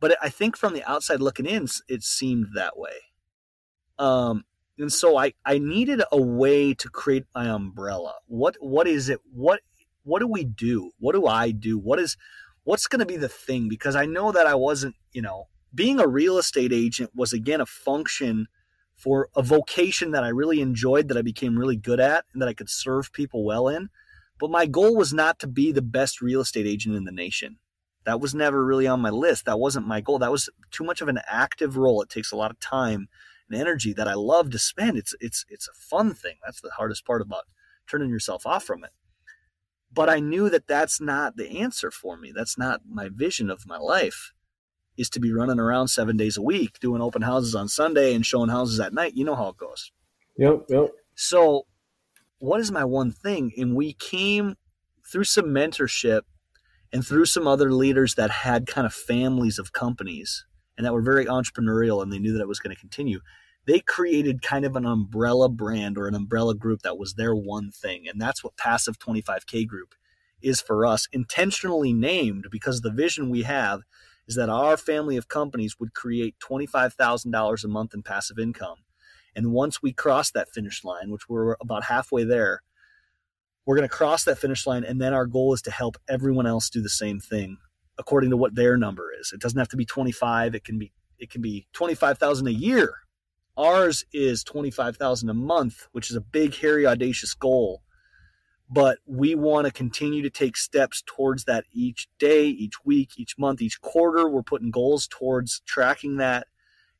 But I think from the outside looking in, it seemed that way. Um, and so I, I needed a way to create my umbrella. What what is it? What what do we do? What do I do? What is what's going to be the thing? Because I know that I wasn't, you know, being a real estate agent was again a function for a vocation that I really enjoyed, that I became really good at, and that I could serve people well in. But my goal was not to be the best real estate agent in the nation. That was never really on my list. That wasn't my goal. That was too much of an active role. It takes a lot of time and energy that I love to spend. It's it's it's a fun thing. That's the hardest part about turning yourself off from it. But I knew that that's not the answer for me. That's not my vision of my life is to be running around 7 days a week doing open houses on Sunday and showing houses at night. You know how it goes. Yep, yep. So, what is my one thing? And we came through some mentorship and through some other leaders that had kind of families of companies and that were very entrepreneurial and they knew that it was going to continue they created kind of an umbrella brand or an umbrella group that was their one thing. And that's what Passive 25K Group is for us, intentionally named because the vision we have is that our family of companies would create $25,000 a month in passive income. And once we cross that finish line, which we're about halfway there, we're going to cross that finish line. And then our goal is to help everyone else do the same thing according to what their number is. It doesn't have to be 25. It can be, it can be 25,000 a year Ours is 25,000 a month, which is a big, hairy, audacious goal. But we want to continue to take steps towards that each day, each week, each month, each quarter. We're putting goals towards tracking that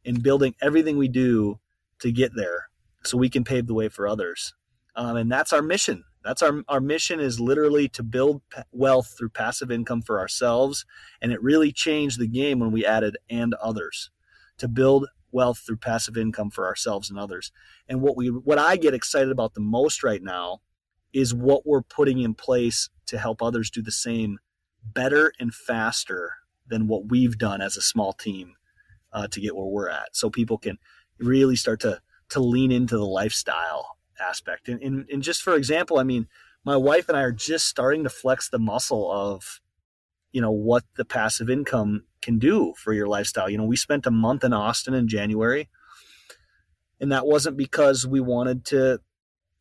and building everything we do to get there so we can pave the way for others. Um, and that's our mission. That's our, our mission is literally to build wealth through passive income for ourselves. And it really changed the game when we added and others to build wealth through passive income for ourselves and others. And what we what I get excited about the most right now is what we're putting in place to help others do the same better and faster than what we've done as a small team uh, to get where we're at. So people can really start to to lean into the lifestyle aspect. And, and, and just for example, I mean, my wife and I are just starting to flex the muscle of you know what the passive income can do for your lifestyle. You know, we spent a month in Austin in January, and that wasn't because we wanted to,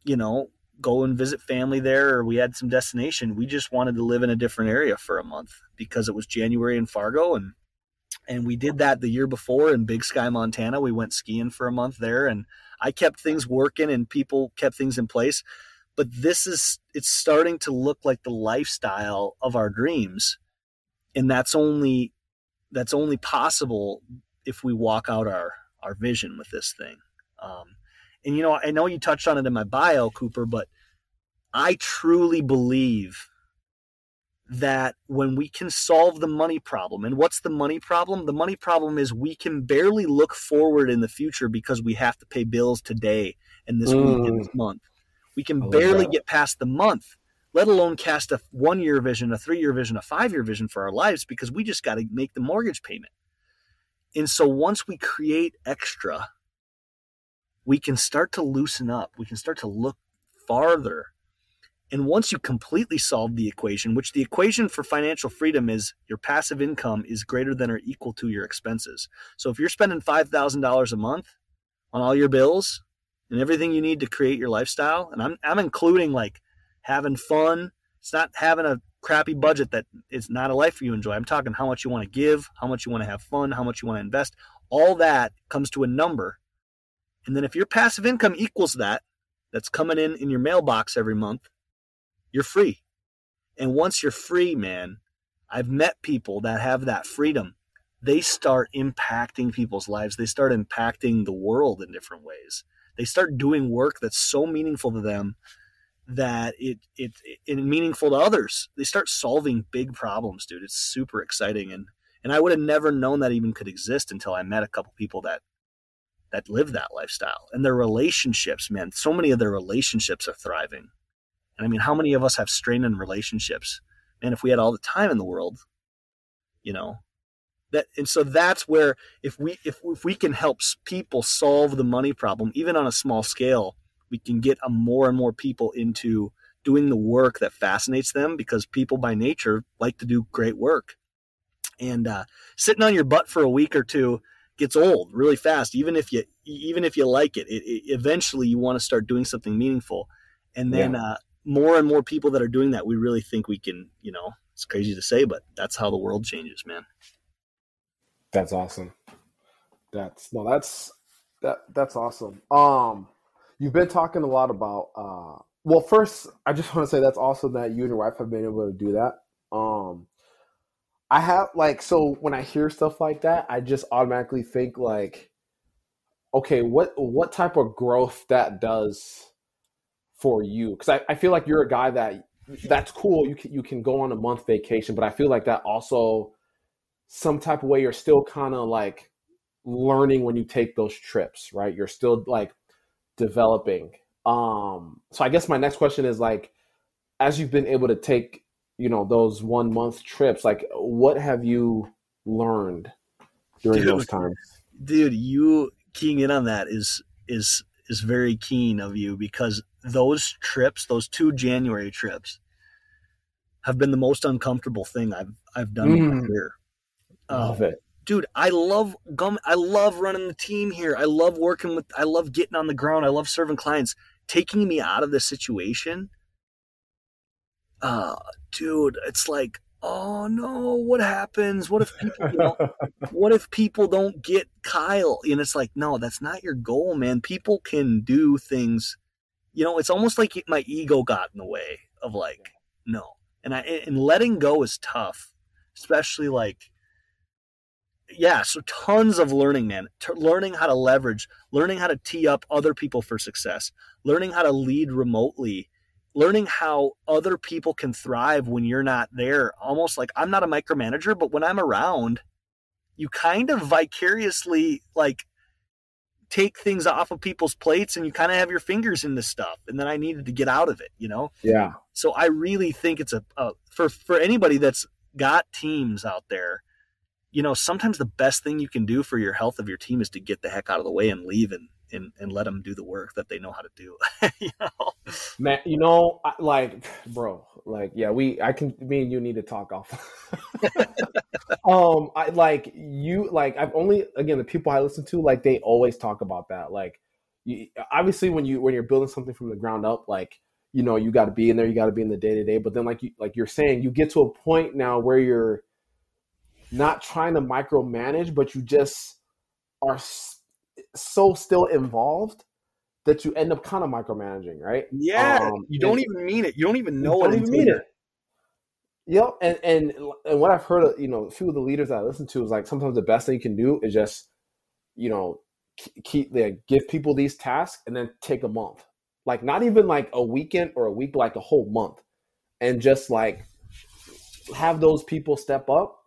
you know, go and visit family there or we had some destination. We just wanted to live in a different area for a month because it was January in Fargo and and we did that the year before in Big Sky, Montana. We went skiing for a month there and I kept things working and people kept things in place. But this is it's starting to look like the lifestyle of our dreams. And that's only that's only possible if we walk out our our vision with this thing. Um, and you know, I know you touched on it in my bio, Cooper, but I truly believe that when we can solve the money problem, and what's the money problem? The money problem is we can barely look forward in the future because we have to pay bills today and this mm. week and this month. We can barely that. get past the month let alone cast a one year vision, a three year vision, a five year vision for our lives because we just got to make the mortgage payment. And so once we create extra, we can start to loosen up. We can start to look farther. And once you completely solve the equation, which the equation for financial freedom is your passive income is greater than or equal to your expenses. So if you're spending $5,000 a month on all your bills and everything you need to create your lifestyle, and I'm, I'm including like having fun. It's not having a crappy budget that is not a life you enjoy. I'm talking how much you want to give, how much you want to have fun, how much you want to invest. All that comes to a number. And then if your passive income equals that, that's coming in in your mailbox every month, you're free. And once you're free, man, I've met people that have that freedom. They start impacting people's lives. They start impacting the world in different ways. They start doing work that's so meaningful to them that it it, it meaningful to others. They start solving big problems, dude. It's super exciting, and and I would have never known that even could exist until I met a couple people that that live that lifestyle and their relationships. Man, so many of their relationships are thriving, and I mean, how many of us have strain in relationships? And if we had all the time in the world, you know, that and so that's where if we if if we can help people solve the money problem, even on a small scale we can get a more and more people into doing the work that fascinates them because people by nature like to do great work. And uh, sitting on your butt for a week or two gets old really fast. Even if you even if you like it, it, it eventually you want to start doing something meaningful. And then yeah. uh, more and more people that are doing that, we really think we can, you know, It's crazy to say, but that's how the world changes, man. That's awesome. That's no, that's that that's awesome. Um, you've been talking a lot about. uh Well, first, I just want to say that's awesome that you and your wife have been able to do that. Um, I have like so when I hear stuff like that, I just automatically think like, okay, what what type of growth that does for you? Because I, I feel like you're a guy that that's cool. You can you can go on a month vacation, but I feel like that also some type of way you're still kind of like learning when you take those trips, right? You're still like developing. Um, so I guess my next question is like, as you've been able to take, you know, those one month trips, like what have you learned during dude, those times? Dude, you keying in on that is is is very keen of you because those trips, those two January trips, have been the most uncomfortable thing I've I've done mm. in my mm. career. Love it dude, I love gum. I love running the team here. I love working with. I love getting on the ground. I love serving clients. Taking me out of this situation, uh, dude, it's like, oh no, what happens? What if people, know, what if people don't get Kyle? And it's like, no, that's not your goal, man. People can do things. You know, it's almost like my ego got in the way of like, no, and I and letting go is tough, especially like yeah, so tons of learning, man. T- learning how to leverage, learning how to tee up other people for success, learning how to lead remotely, learning how other people can thrive when you're not there. Almost like I'm not a micromanager, but when I'm around, you kind of vicariously like take things off of people's plates and you kind of have your fingers in this stuff and then i needed to get out of it you know yeah so i really think it's a, a for for anybody that's got teams out there you know, sometimes the best thing you can do for your health of your team is to get the heck out of the way and leave and and, and let them do the work that they know how to do. you know, man, you know, like, bro, like, yeah, we, I can, me and you need to talk off. um, I like you, like, I've only, again, the people I listen to, like, they always talk about that. Like, you, obviously, when you when you're building something from the ground up, like, you know, you got to be in there, you got to be in the day to day. But then, like, you, like you're saying, you get to a point now where you're not trying to micromanage, but you just are so still involved that you end up kind of micromanaging, right? Yeah, um, you don't even mean it. You don't even know it. Don't even mean it. Yep, and, and and what I've heard, of, you know, a few of the leaders that I listen to is like sometimes the best thing you can do is just, you know, keep like, give people these tasks and then take a month, like not even like a weekend or a week, like a whole month, and just like have those people step up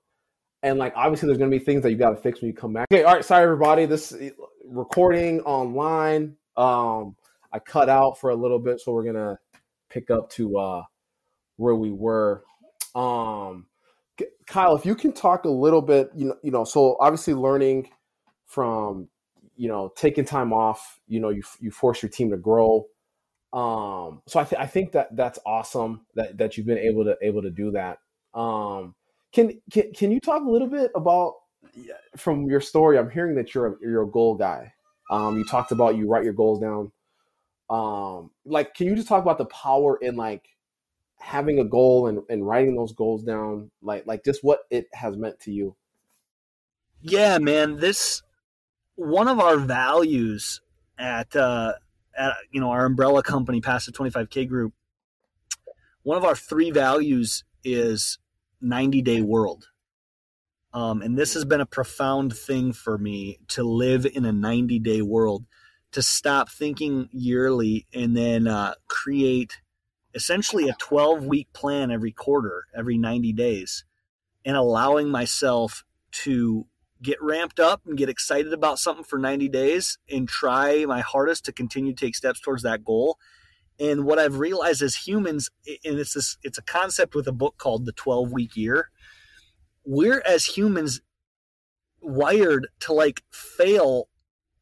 and like obviously there's gonna be things that you gotta fix when you come back. Okay, all right, sorry everybody. This recording online. Um I cut out for a little bit, so we're gonna pick up to uh where we were. Um Kyle, if you can talk a little bit, you know, you know, so obviously learning from you know taking time off, you know, you you force your team to grow. Um, so I, th- I think that that's awesome that that you've been able to able to do that. Um, can, can can you talk a little bit about from your story? I'm hearing that you're a, you're a goal guy. Um, you talked about you write your goals down. Um, like, can you just talk about the power in like having a goal and, and writing those goals down? Like, like just what it has meant to you. Yeah, man. This one of our values at uh, at you know our umbrella company, Passive 25K Group. One of our three values is 90 day world. Um, and this has been a profound thing for me to live in a 90 day world, to stop thinking yearly and then uh, create essentially a 12 week plan every quarter, every 90 days, and allowing myself to get ramped up and get excited about something for 90 days and try my hardest to continue to take steps towards that goal and what I've realized as humans, and it's this, it's a concept with a book called The 12 Week Year. We're as humans wired to like fail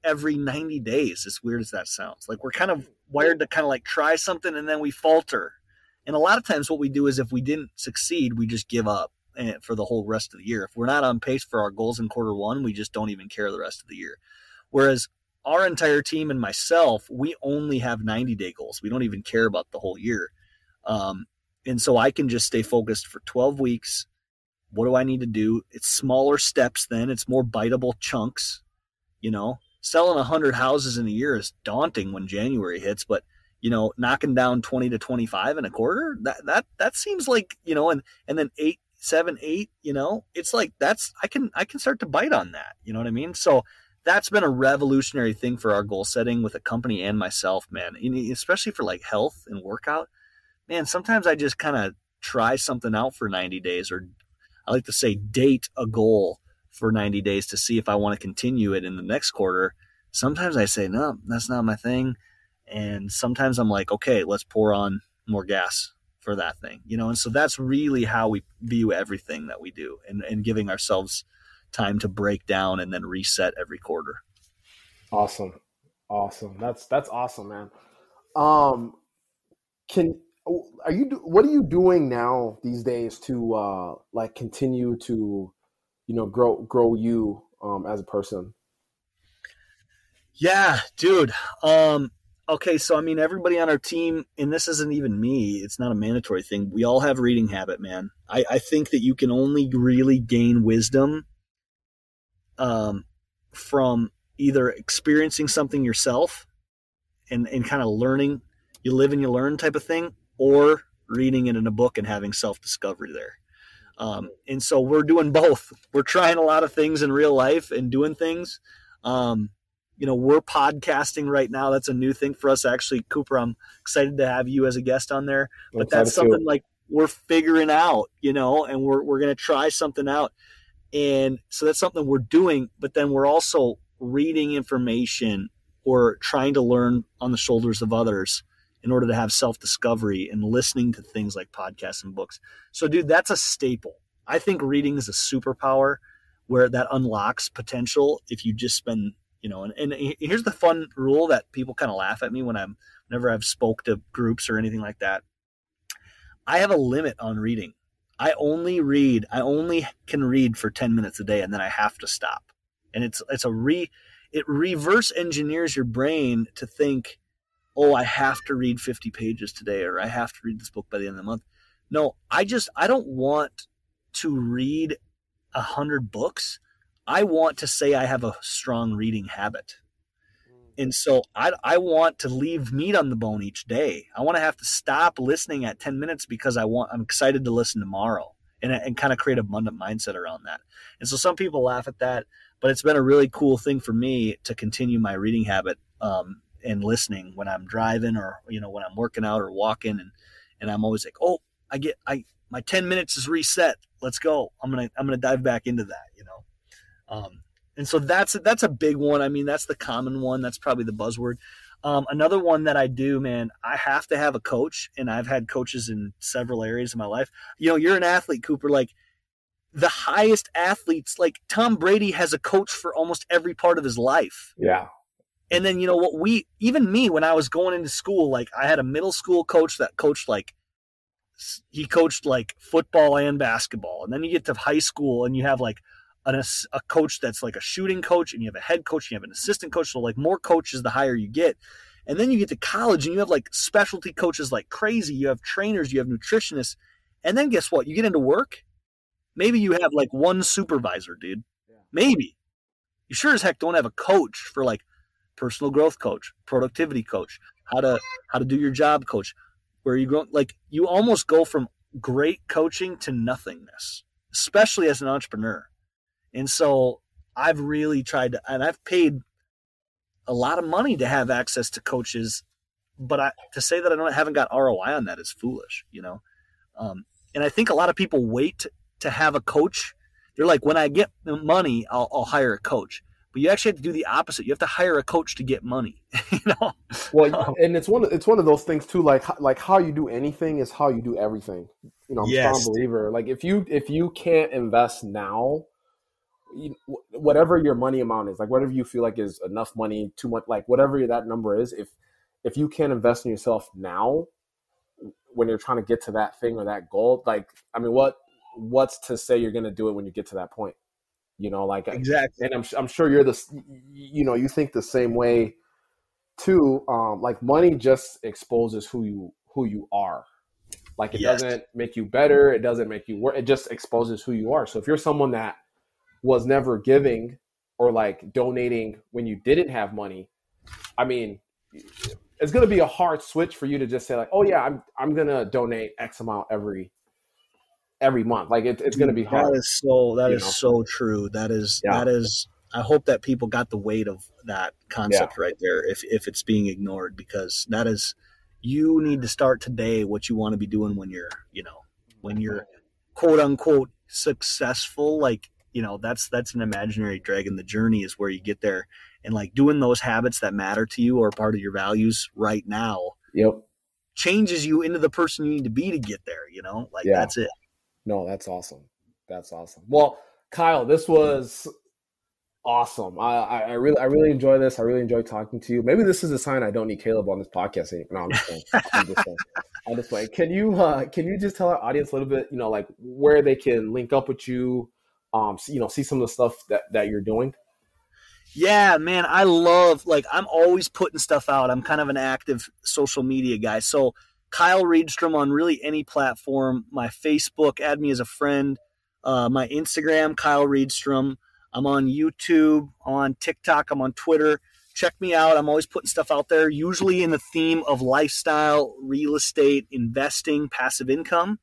every 90 days, as weird as that sounds. Like we're kind of wired to kind of like try something and then we falter. And a lot of times what we do is if we didn't succeed, we just give up eh, for the whole rest of the year. If we're not on pace for our goals in quarter one, we just don't even care the rest of the year. Whereas our entire team and myself, we only have 90 day goals. We don't even care about the whole year. Um, And so I can just stay focused for 12 weeks. What do I need to do? It's smaller steps then, it's more biteable chunks. You know, selling 100 houses in a year is daunting when January hits, but you know, knocking down 20 to 25 in a quarter, that that that seems like, you know, and and then 8 7 8, you know, it's like that's I can I can start to bite on that, you know what I mean? So that's been a revolutionary thing for our goal setting with a company and myself, man. Especially for like health and workout. Man, sometimes I just kind of try something out for 90 days or I like to say date a goal for 90 days to see if I want to continue it in the next quarter. Sometimes I say, no, that's not my thing. And sometimes I'm like, okay, let's pour on more gas for that thing, you know? And so that's really how we view everything that we do and, and giving ourselves time to break down and then reset every quarter. Awesome. Awesome. That's, that's awesome, man. Um, can, are you, what are you doing now these days to, uh, like continue to, you know, grow, grow you, um, as a person? Yeah, dude. Um, okay, so I mean, everybody on our team, and this isn't even me, it's not a mandatory thing. We all have reading habit, man. I, I think that you can only really gain wisdom um, from either experiencing something yourself and, and kind of learning, you live and you learn type of thing, or reading it in a book and having self discovery there. Um, and so we're doing both. We're trying a lot of things in real life and doing things. Um, you know, we're podcasting right now. That's a new thing for us. Actually, Cooper, I'm excited to have you as a guest on there. But that's something like we're figuring out, you know, and we're we're gonna try something out. And so that's something we're doing, but then we're also reading information or trying to learn on the shoulders of others in order to have self-discovery and listening to things like podcasts and books. So dude, that's a staple. I think reading is a superpower where that unlocks potential if you just spend you know and, and here's the fun rule that people kind of laugh at me when i'm whenever i've spoke to groups or anything like that i have a limit on reading i only read i only can read for 10 minutes a day and then i have to stop and it's it's a re it reverse engineers your brain to think oh i have to read 50 pages today or i have to read this book by the end of the month no i just i don't want to read a hundred books I want to say I have a strong reading habit. And so I, I want to leave meat on the bone each day. I want to have to stop listening at 10 minutes because I want, I'm excited to listen tomorrow and, and kind of create a abundant mindset around that. And so some people laugh at that, but it's been a really cool thing for me to continue my reading habit um, and listening when I'm driving or, you know, when I'm working out or walking and, and I'm always like, oh, I get, I, my 10 minutes is reset. Let's go. I'm to, I'm to dive back into that, you know? Um, and so that's that's a big one. I mean, that's the common one. That's probably the buzzword. Um, another one that I do, man, I have to have a coach, and I've had coaches in several areas of my life. You know, you're an athlete, Cooper. Like the highest athletes, like Tom Brady, has a coach for almost every part of his life. Yeah. And then you know what we, even me, when I was going into school, like I had a middle school coach that coached like he coached like football and basketball, and then you get to high school and you have like an, a coach that's like a shooting coach and you have a head coach and you have an assistant coach. So like more coaches, the higher you get. And then you get to college and you have like specialty coaches like crazy. You have trainers, you have nutritionists. And then guess what? You get into work. Maybe you have like one supervisor, dude. Yeah. Maybe. You sure as heck don't have a coach for like personal growth coach, productivity coach, how to how to do your job coach. Where you go like you almost go from great coaching to nothingness, especially as an entrepreneur. And so I've really tried to, and I've paid a lot of money to have access to coaches, but I, to say that I don't haven't got ROI on that is foolish, you know? Um, and I think a lot of people wait to have a coach. They're like, when I get money, I'll, I'll hire a coach but you actually have to do the opposite. You have to hire a coach to get money. you know. Well, um, and it's one. Of, it's one of those things too. Like like how you do anything is how you do everything. You know, I'm yes. a strong believer. Like if you if you can't invest now, whatever your money amount is, like whatever you feel like is enough money, too much, like whatever that number is, if if you can't invest in yourself now, when you're trying to get to that thing or that goal, like I mean, what what's to say you're going to do it when you get to that point? You know, like exactly. And I'm I'm sure you're the you know you think the same way too. Um, like money just exposes who you who you are. Like it Yes. doesn't make you better. It doesn't make you worse. It just exposes who you are. So if you're someone that was never giving or like donating when you didn't have money, I mean, it's going to be a hard switch for you to just say like, oh yeah, I'm I'm going to donate X amount every every month. Like it, it's going to be hard. That is so. That is know? so true. That is. Yeah. That is. I hope that people got the weight of that concept right there. If if it's being ignored, because that is, you need to start today what you want to be doing when you're, you know, when you're quote unquote successful. Like you know, that's that's an imaginary dragon. The journey is where you get there, and like doing those habits that matter to you or part of your values right now Yep. changes you into the person you need to be to get there. You know, like Yeah. that's it. No, that's awesome. That's awesome. Well, Kyle, this was awesome. I, I, I really I really enjoy this. I really enjoy talking to you. Maybe this is a sign I don't need Caleb on this podcast anymore. No, I'm just saying. I'm just. I'm just playing. Can you uh, can you just tell our audience a little bit, you know, like where they can link up with you, um, you know, see some of the stuff that that you're doing. Yeah, man, I love like I'm always putting stuff out. I'm kind of an active social media guy. So Kyle Reedstrom on really any platform. My Facebook, add me as a friend. Uh, my Instagram, Kyle Reedstrom. I'm on YouTube, on TikTok, I'm on Twitter. Check me out. I'm always putting stuff out there, usually in the theme of lifestyle, real estate, investing, passive income.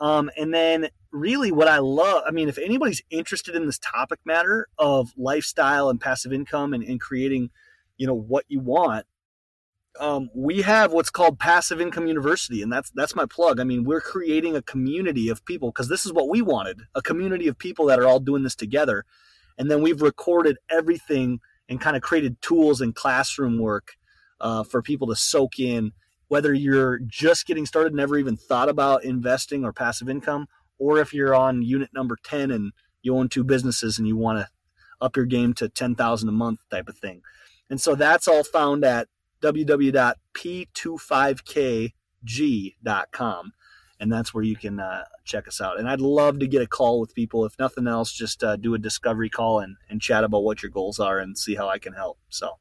Um, and then really what I love, I mean, if anybody's interested in this topic matter of lifestyle and passive income and, and creating, you know, what you want, um, we have what's called Passive Income University, and that's that's my plug. I mean, we're creating a community of people because this is what we wanted: a community of people that are all doing this together. And then we've recorded everything and kind of created tools and classroom work uh, for people to soak in. Whether you're just getting started, never even thought about investing or passive income, or if you're on unit number 10 and you own two businesses and you want to up your game to 10,000 a month type of thing. And so that's all found at www.p25kg.com. And that's where you can uh, check us out. And I'd love to get a call with people. If nothing else, just uh, do a discovery call and, and chat about what your goals are and see how I can help. So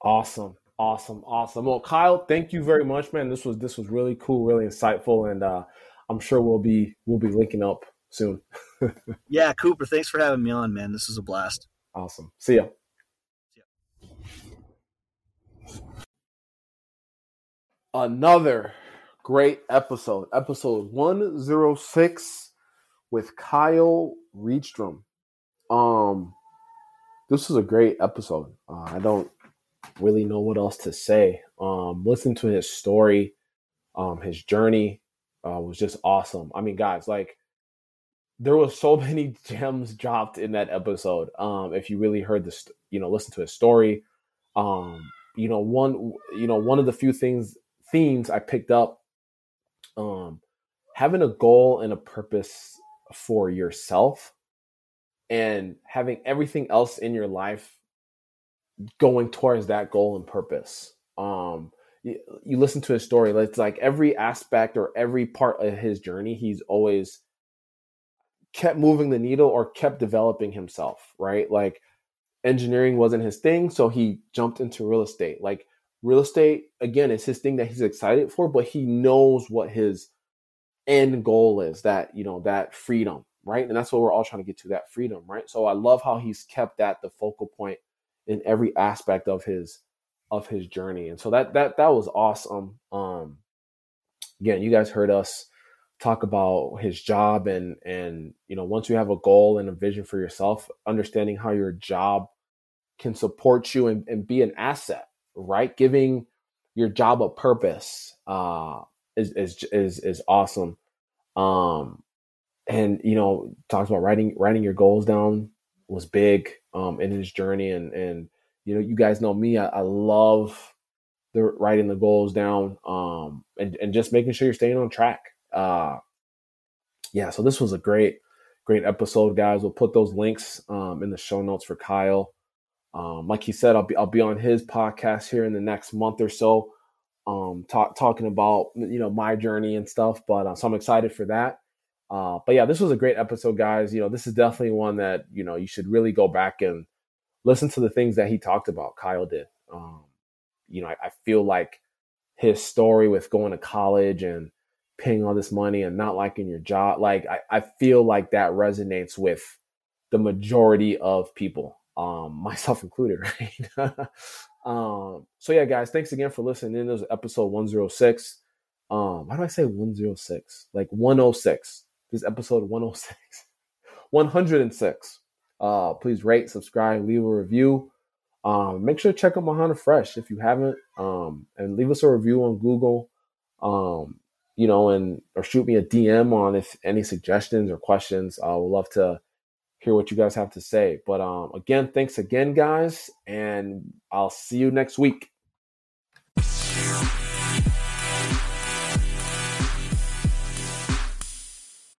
Awesome. Awesome. Awesome. Well, Kyle, thank you very much, man. This was this was really cool, really insightful, and uh, I'm sure we'll be we'll be linking up soon. yeah, Cooper, thanks for having me on, man. This is a blast. Awesome. See ya. Another great episode, episode 106 with Kyle Reedstrom. Um, this was a great episode. Uh, I don't really know what else to say. Um, listen to his story, um, his journey uh, was just awesome. I mean, guys, like there was so many gems dropped in that episode. Um, if you really heard this, you know, listen to his story. Um, you know, one, you know, one of the few things themes I picked up. Um, having a goal and a purpose for yourself, and having everything else in your life going towards that goal and purpose. Um, you, you listen to his story. It's like every aspect or every part of his journey, he's always kept moving the needle or kept developing himself, right? Like engineering wasn't his thing, so he jumped into real estate. Like real estate, again, is his thing that he's excited for, but he knows what his end goal is that, you know, that freedom, right? And that's what we're all trying to get to that freedom, right? So I love how he's kept that the focal point in every aspect of his of his journey. And so that that that was awesome. Um again, you guys heard us talk about his job and and you know once you have a goal and a vision for yourself understanding how your job can support you and, and be an asset right? Giving your job a purpose uh is is is, is awesome. Um and you know talks about writing writing your goals down was big um in his journey. And and you know you guys know me i, I love the writing the goals down um and, and just making sure you're staying on track. Uh yeah so this was a great great episode guys. We'll put those links um in the show notes for kyle um like he said i'll be i'll be on his podcast here in the next month or so um talk, talking about you know my journey and stuff but uh, so i'm excited for that. Uh but yeah this was a great episode guys. You know this is definitely one that you know you should really go back and listen to the things that he talked about kyle did. Um you know i, I feel like his story with going to college and paying all this money and not liking your job. Like I, I feel like that resonates with the majority of people, um, myself included, right? um, so yeah, guys, thanks again for listening in. This is episode 106. Um, why do I say 106? Like 106. This episode 106. 106. Uh, please rate, subscribe, leave a review. Um, make sure to check out Mahana Fresh if you haven't. Um, and leave us a review on Google. Um, you know, and or shoot me a DM on if any suggestions or questions. I would love to hear what you guys have to say. But um, again, thanks again, guys, and I'll see you next week.